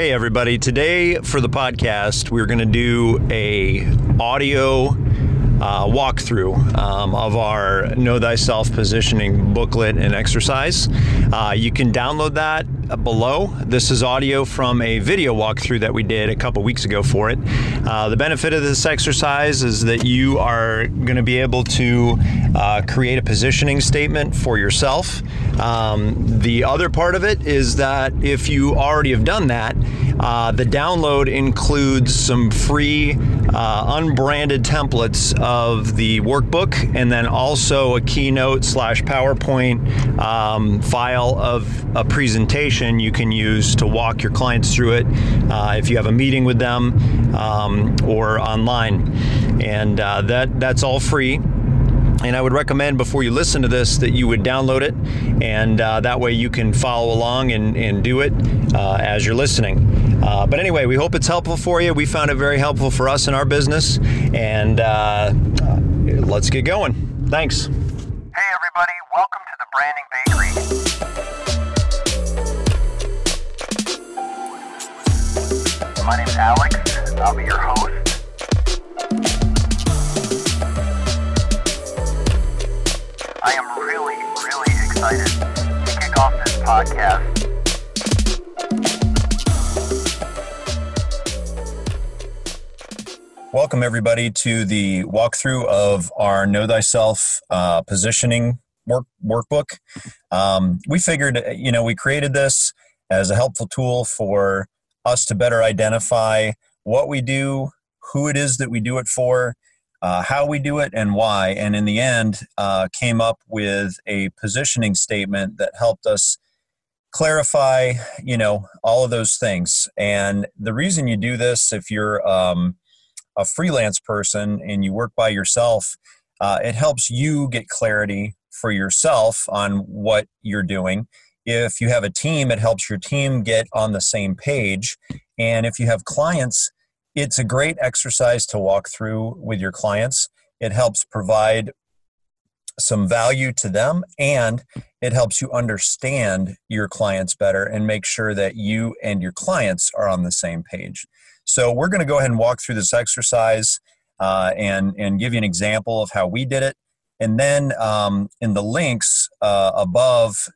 Hey everybody, today for the podcast, we're going to do a audio uh, walkthrough um, of our Know Thyself positioning booklet and exercise. Uh, you can download that below. This is audio from a video walkthrough that we did a couple weeks ago for it. Uh, the benefit of this exercise is that you are going to be able to uh, create a positioning statement for yourself. Um, the other part of it is that if you already have done that, uh, the download includes some free uh, unbranded templates of the workbook and then also a keynote slash PowerPoint um, file of a presentation you can use to walk your clients through it uh, if you have a meeting with them um, or online. And uh, that that's all free. And I would recommend before you listen to this that you would download it, and uh, that way you can follow along and, and do it uh, as you're listening. Uh, but anyway, we hope it's helpful for you. We found it very helpful for us in our business, and uh, let's get going. Thanks. Hey, everybody, welcome to the Branding Bakery. My name's Alex, I'll be your host. I am really, really excited to kick off this podcast. Welcome, everybody, to the walkthrough of our Know Thyself uh, positioning work workbook. Um, we figured, you know, we created this as a helpful tool for us to better identify what we do, who it is that we do it for, uh, how we do it and why. And in the end, uh, came up with a positioning statement that helped us clarify, you know, all of those things. And the reason you do this, if you're um, a freelance person and you work by yourself, uh, it helps you get clarity for yourself on what you're doing. If you have a team, it helps your team get on the same page. And if you have clients, it's a great exercise to walk through with your clients. It helps provide some value to them and it helps you understand your clients better and make sure that you and your clients are on the same page. So, we're going to go ahead and walk through this exercise uh, and, and give you an example of how we did it. And then um, in the links uh, above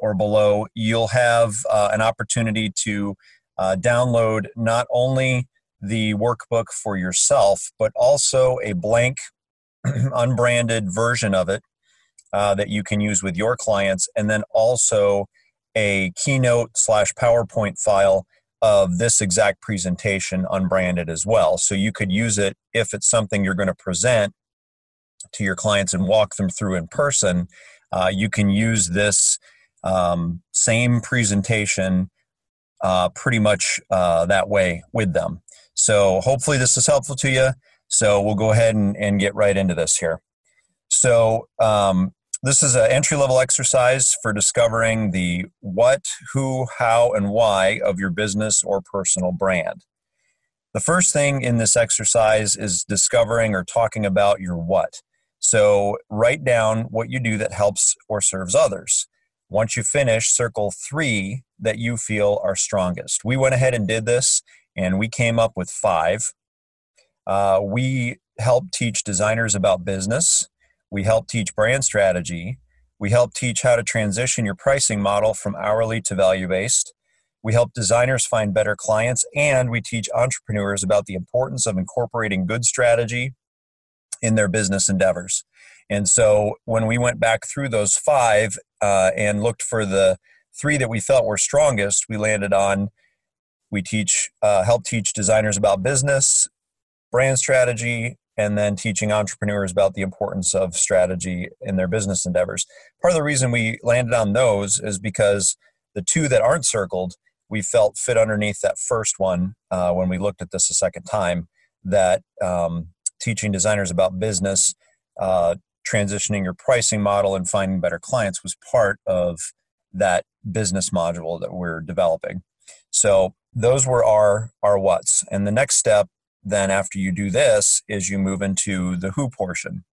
or below, you'll have uh, an opportunity to uh, download not only the workbook for yourself, but also a blank, unbranded version of it uh, that you can use with your clients, and then also a keynote slash PowerPoint file of this exact presentation unbranded as well. So you could use it if it's something you're going to present to your clients and walk them through in person. Uh, you can use this um, same presentation uh, pretty much uh, that way with them. So hopefully this is helpful to you. So we'll go ahead and, and get right into this here. So um, this is an entry level exercise for discovering the what, who, how, and why of your business or personal brand. The first thing in this exercise is discovering or talking about your what. So write down what you do that helps or serves others. Once you finish, circle three that you feel are strongest. We went ahead and did this and we came up with five. Uh, we help teach designers about business. We help teach brand strategy. We help teach how to transition your pricing model from hourly to value based. We help designers find better clients, and we teach entrepreneurs about the importance of incorporating good strategy in their business endeavors. And so when we went back through those five uh, and looked for the three that we felt were strongest, we landed on we teach, uh, help teach designers about business, brand strategy, and then teaching entrepreneurs about the importance of strategy in their business endeavors. Part of the reason we landed on those is because the two that aren't circled, we felt fit underneath that first one uh, when we looked at this a second time. That um, teaching designers about business, uh, transitioning your pricing model, and finding better clients was part of that business module that we're developing. So those were our our what's and the next step then after you do this is you move into the who portion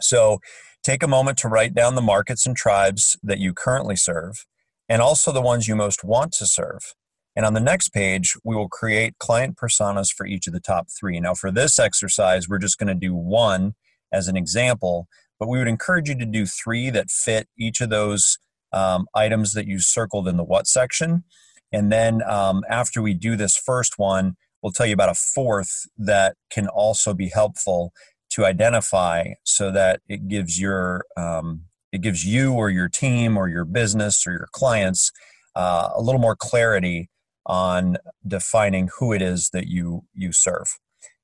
so take a moment to write down the markets and tribes that you currently serve and also the ones you most want to serve And on the next page, we will create client personas for each of the top three. Now, for this exercise, we're just going to do one as an example, but we would encourage you to do three that fit each of those um, items that you circled in the what section. And then um, after we do this first one, we'll tell you about a fourth that can also be helpful to identify so that it gives your um, it gives you or your team or your business or your clients uh, a little more clarity on defining who it is that you you serve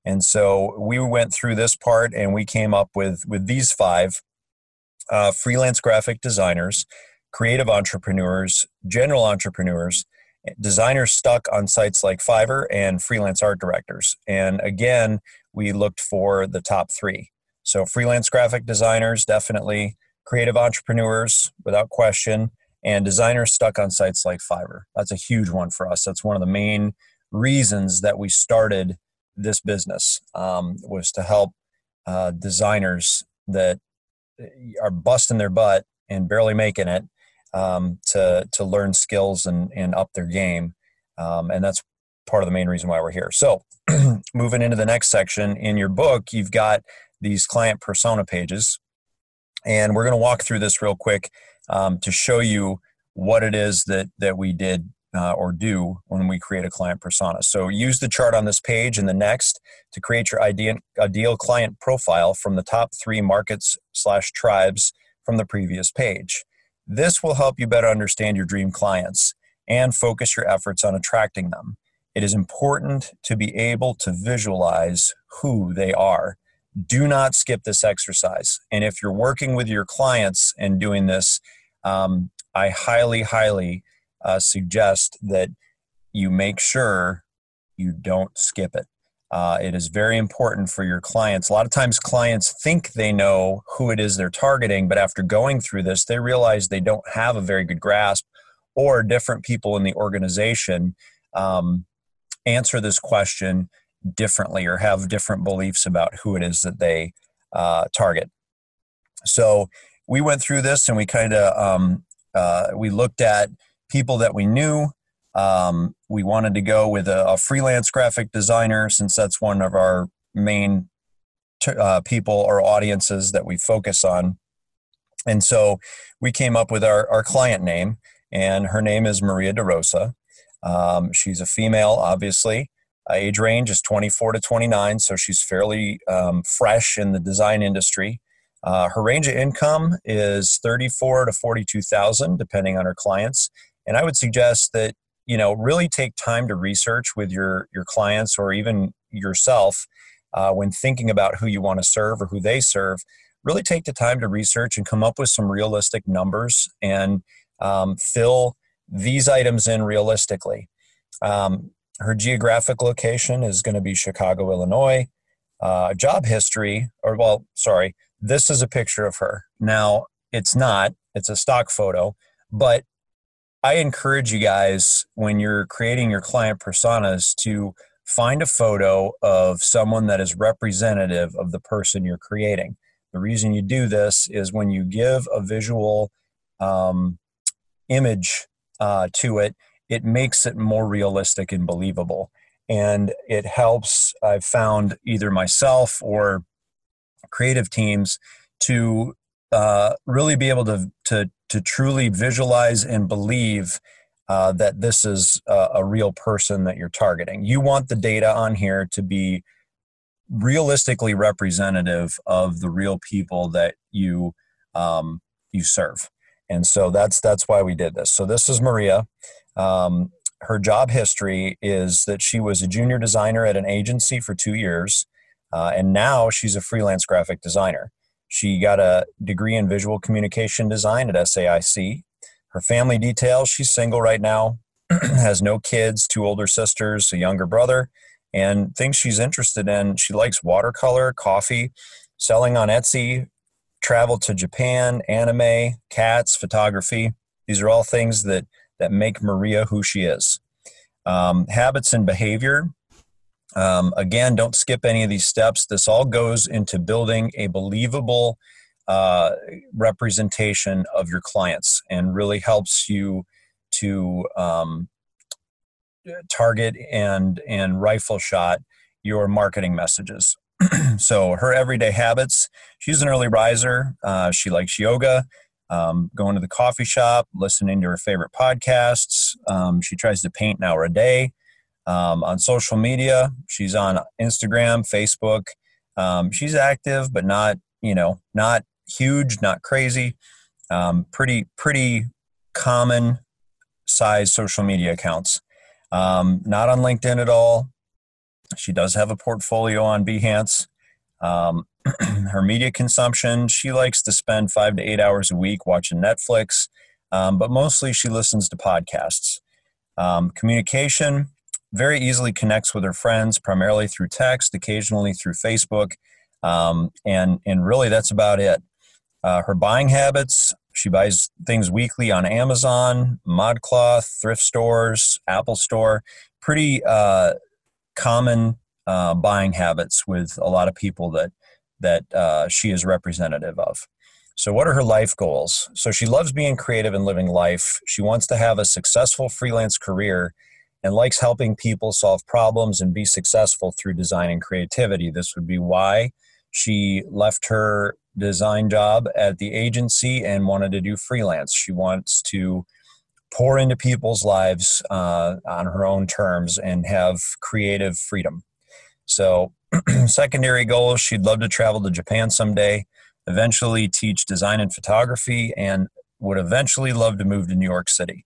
and so we went through this part and we came up with with these five uh, freelance graphic designers creative entrepreneurs general entrepreneurs designers stuck on sites like fiverr and freelance art directors and again we looked for the top three so freelance graphic designers definitely creative entrepreneurs without question and designers stuck on sites like Fiverr. That's a huge one for us. That's one of the main reasons that we started this business um, was to help uh, designers that uh, are busting their butt and barely making it um, to to learn skills and and up their game, um, and that's part of the main reason why we're here. So, moving into the next section in your book, you've got these client persona pages, and we're going to walk through this real quick um, to show you what it is that that we did uh, or do when we create a client persona. So use the chart on this page and the next to create your ideal, ideal client profile from the top three markets slash tribes from the previous page. This will help you better understand your dream clients and focus your efforts on attracting them. It is important to be able to visualize who they are. Do not skip this exercise. And if you're working with your clients and doing this, um, I highly, highly uh, suggest that you make sure you don't skip it. Uh, it is very important for your clients. A lot of times, clients think they know who it is they're targeting, but after going through this, they realize they don't have a very good grasp, or different people in the organization um, answer this question differently or have different beliefs about who it is that they uh, target. So, we went through this and we kind of um, uh, we looked at people that we knew. Um, we wanted to go with a, a, freelance graphic designer since that's one of our main t- uh, people or audiences that we focus on. And so we came up with our, our client name, and her name is Maria DeRosa. Um, she's a female, obviously. Uh, age range is 24 to 29, so she's fairly um, fresh in the design industry. Uh, her range of income is 34 to 42,000, depending on her clients. And I would suggest that you know really take time to research with your your clients or even yourself uh, when thinking about who you want to serve or who they serve. Really take the time to research and come up with some realistic numbers and um, fill these items in realistically. Um, her geographic location is going to be Chicago, Illinois. Uh, job history, or well, sorry, this is a picture of her. Now, it's not, it's a stock photo, but I encourage you guys when you're creating your client personas to find a photo of someone that is representative of the person you're creating. The reason you do this is when you give a visual um, image uh, to it, it makes it more realistic and believable. And it helps, I've found either myself or creative teams to uh, really be able to, to, to truly visualize and believe uh, that this is a, real person that you're targeting. You want the data on here to be realistically representative of the real people that you um, you serve, and so that's that's why we did this. So this is Maria. Um, her job history is that she was a junior designer at an agency for two years. Uh, and now she's a freelance graphic designer. She got a degree in visual communication design at SAIC. Her family details she's single right now, has no kids, two older sisters, a younger brother, and things she's interested in. She likes watercolor, coffee, selling on Etsy, travel to Japan, anime, cats, photography. These are all things that, that make Maria who she is. Um, habits and behavior um, again, don't skip any of these steps. This all goes into building a believable uh, representation of your clients and really helps you to um, target and and rifle shot your marketing messages. so her everyday habits. She's an early riser. Uh, she likes yoga, um, going to the coffee shop, listening to her favorite podcasts. Um, she tries to paint an hour a day. Um, on social media, she's on Instagram, Facebook. Um, she's active, but not you know not huge, not crazy. Um, pretty pretty common size social media accounts. Um, not on LinkedIn at all. She does have a portfolio on Behance. Um, her media consumption, she likes to spend five to eight hours a week watching Netflix, um, but mostly she listens to podcasts. Communication, very easily connects with her friends, primarily through text, occasionally through Facebook, um, and and really that's about it. Uh, her buying habits, she buys things weekly on Amazon, ModCloth, thrift stores, Apple Store. Pretty uh, common uh, buying habits with a lot of people that that uh, she is representative of. So, what are her life goals? So, she loves being creative and living life. She wants to have a successful freelance career and likes helping people solve problems and be successful through design and creativity. This would be why she left her design job at the agency and wanted to do freelance. She wants to pour into people's lives uh, on her own terms and have creative freedom. So, secondary goals she'd love to travel to Japan someday, eventually teach design and photography, and would eventually love to move to New York City.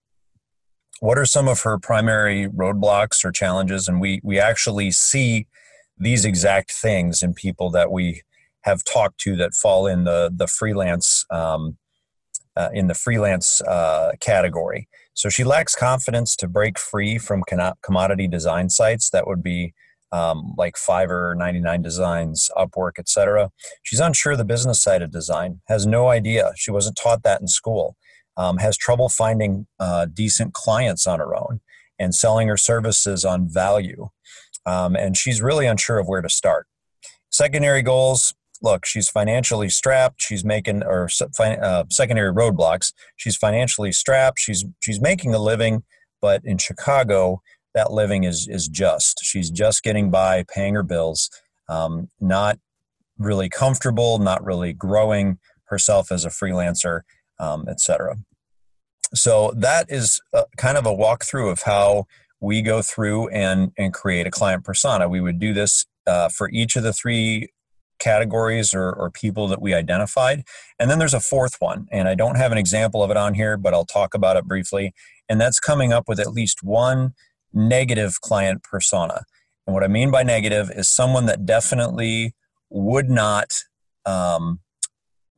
What are some of her primary roadblocks or challenges? And we, we actually see these exact things in people that we have talked to that fall in the the freelance um, uh, in the freelance uh, category. So she lacks confidence to break free from commodity design sites that would be um, like Fiverr, 99 Designs, Upwork, etc. She's unsure the business side of design, has no idea. She wasn't taught that in school. Um, has trouble finding uh, decent clients on her own and selling her services on value. Um, and she's really unsure of where to start. Secondary goals look, she's financially strapped. She's making or uh, secondary roadblocks. She's financially strapped. She's she's making a living, but in Chicago, that living is is just. She's just getting by, paying her bills, um, not really comfortable, not really growing herself as a freelancer, um, etc. So that is a, kind of a walkthrough of how we go through and and create a client persona. We would do this uh, for each of the three categories or, or people that we identified. And then there's a fourth one, and I don't have an example of it on here, but I'll talk about it briefly. And that's coming up with at least one negative client persona. And what I mean by negative is someone that definitely would not um,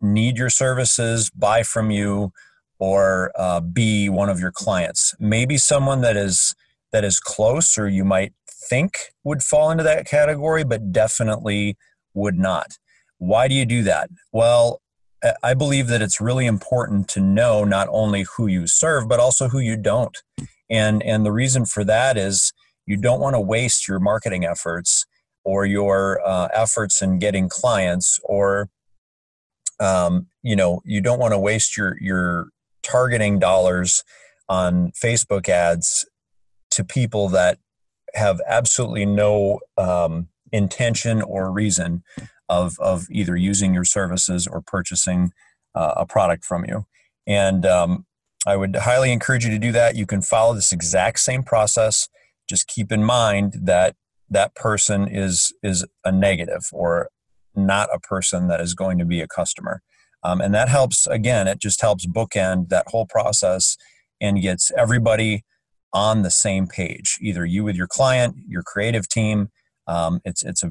need your services, buy from you, or uh, be one of your clients. Maybe someone that is that is close, or you might think would fall into that category, but definitely would not. Why do you do that? Well, I believe that it's really important to know not only who you serve, but also who you don't. And, and the reason for that is you don't want to waste your marketing efforts or your uh, efforts in getting clients or um, you know you don't want to waste your your targeting dollars on facebook ads to people that have absolutely no um, intention or reason of, of either using your services or purchasing uh, a product from you. And um, I would highly encourage you to do that. You can follow this exact same process. Just keep in mind that that person is is a negative or not a person that is going to be a customer. Um, and that helps again it just helps bookend that whole process and gets everybody on the same page either you with your client your creative team um, it's it's a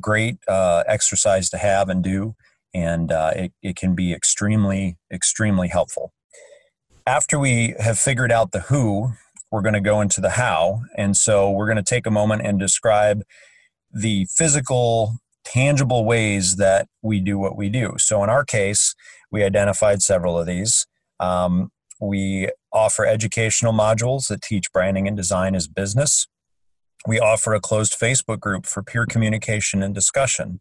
great uh, exercise to have and do, and uh, it, it can be extremely extremely helpful. After we have figured out the who, we're going to go into the how, and so we're going to take a moment and describe the physical, tangible ways that we do what we do. So in our case, we identified several of these. Um, we offer educational modules that teach branding and design as business. We offer a closed Facebook group for peer communication and discussion.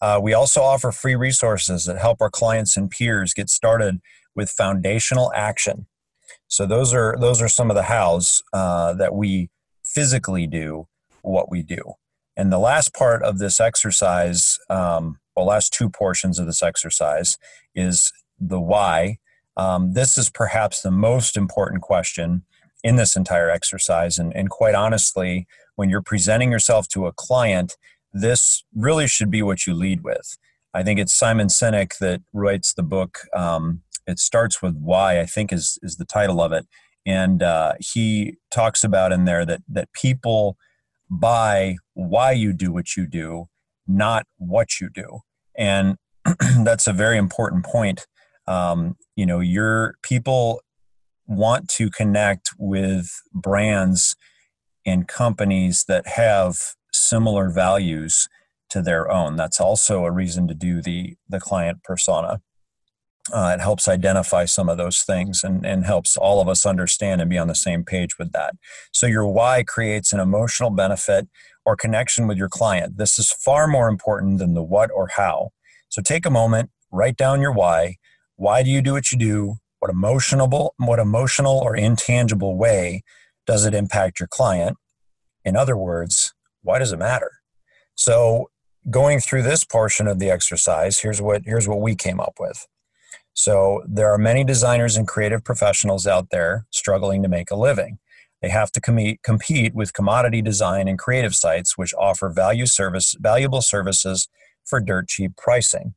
Uh, we also offer free resources that help our clients and peers get started with foundational action. So those are those are some of the hows uh, that we physically do what we do. And the last part of this exercise, um, well, last two portions of this exercise is the why. Um, this is perhaps the most important question in this entire exercise. And, and quite honestly, when you're presenting yourself to a client, this really should be what you lead with. I think it's Simon Sinek that writes the book. Um, it starts with why, I think is, is the title of it. And uh, he talks about in there that, that people buy why you do what you do, not what you do. And that's a very important point. Um, you know, your people want to connect with brands and companies that have similar values to their own. That's also a reason to do the the client persona. Uh, it helps identify some of those things and, and helps all of us understand and be on the same page with that. So, your why creates an emotional benefit or connection with your client. This is far more important than the what or how. So, take a moment, write down your why. Why do you do what you do? What emotional, what emotional or intangible way does it impact your client? In other words, why does it matter? So, going through this portion of the exercise, here's what here's what we came up with. So there are many designers and creative professionals out there struggling to make a living. They have to com- compete with commodity design and creative sites which offer value service, valuable services for dirt cheap pricing.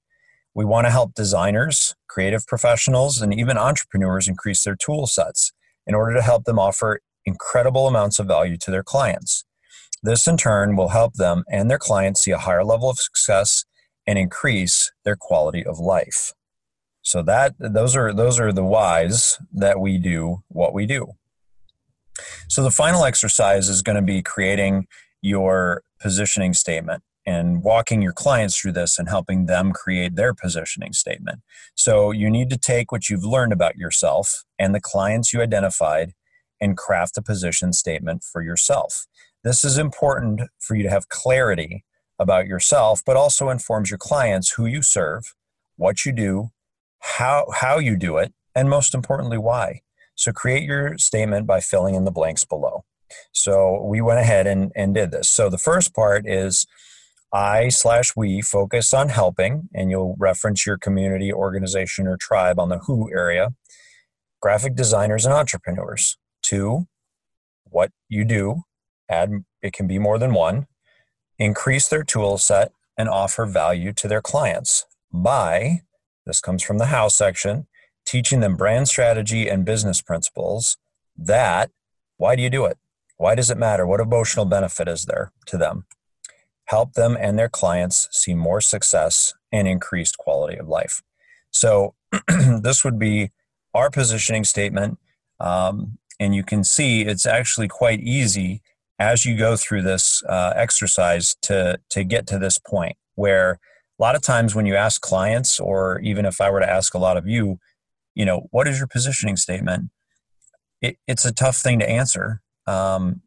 We want to help designers, creative professionals, and even entrepreneurs increase their tool sets in order to help them offer incredible amounts of value to their clients. This in turn will help them and their clients see a higher level of success and increase their quality of life. So that those are those are the whys that we do what we do. So the final exercise is going to be creating your positioning statement and walking your clients through this and helping them create their positioning statement. So you need to take what you've learned about yourself and the clients you identified and craft a position statement for yourself. This is important for you to have clarity about yourself, but also informs your clients who you serve, what you do, how how you do it, and most importantly, why. So create your statement by filling in the blanks below. So we went ahead and, and did this. So the first part is I slash we focus on helping, and you'll reference your community, organization, or tribe on the who area, graphic designers and entrepreneurs. Two, what you do, add it can be more than one, increase their tool set and offer value to their clients by this comes from the how section, teaching them brand strategy and business principles. That, why do you do it? Why does it matter? What emotional benefit is there to them? Help them and their clients see more success and increased quality of life. So, this would be our positioning statement. Um, and you can see it's actually quite easy as you go through this uh, exercise to, to get to this point where a lot of times when you ask clients or even if i were to ask a lot of you you know what is your positioning statement? It, it's a tough thing to answer um,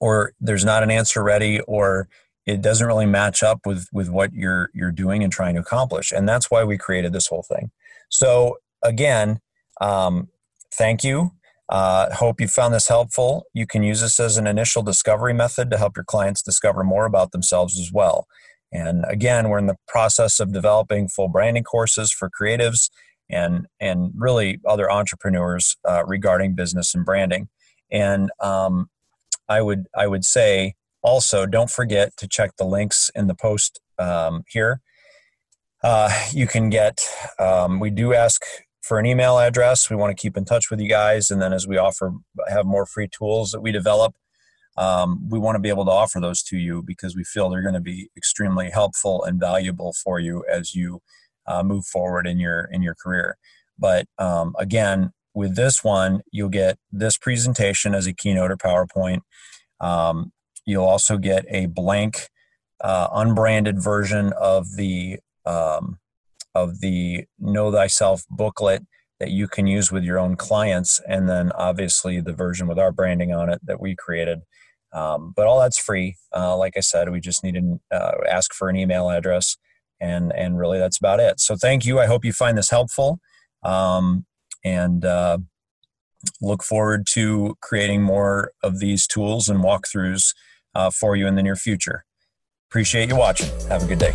or there's not an answer ready or it doesn't really match up with with what you're you're doing and trying to accomplish and that's why we created this whole thing. So again um, thank you. Uh, hope you found this helpful. You can use this as an initial discovery method to help your clients discover more about themselves as well and again, we're in the process of developing full branding courses for creatives and and really other entrepreneurs uh, regarding business and branding. And um, I would I would say also don't forget to check the links in the post um, here. Uh, you can get um, we do ask for an email address. We want to keep in touch with you guys, and then as we offer have more free tools that we develop, um, we want to be able to offer those to you because we feel they're going to be extremely helpful and valuable for you as you uh, move forward in your in your career. But um, again, with this one, you'll get this presentation as a keynote or PowerPoint. Um, you'll also get a blank, uh, unbranded version of the um, of the Know Thyself booklet that you can use with your own clients, and then obviously the version with our branding on it that we created. Um, but all that's free. Uh, like I said, we just need to uh, ask for an email address, and and really that's about it. So thank you. I hope you find this helpful, um, and uh, look forward to creating more of these tools and walkthroughs uh, for you in the near future. Appreciate you watching. Have a good day.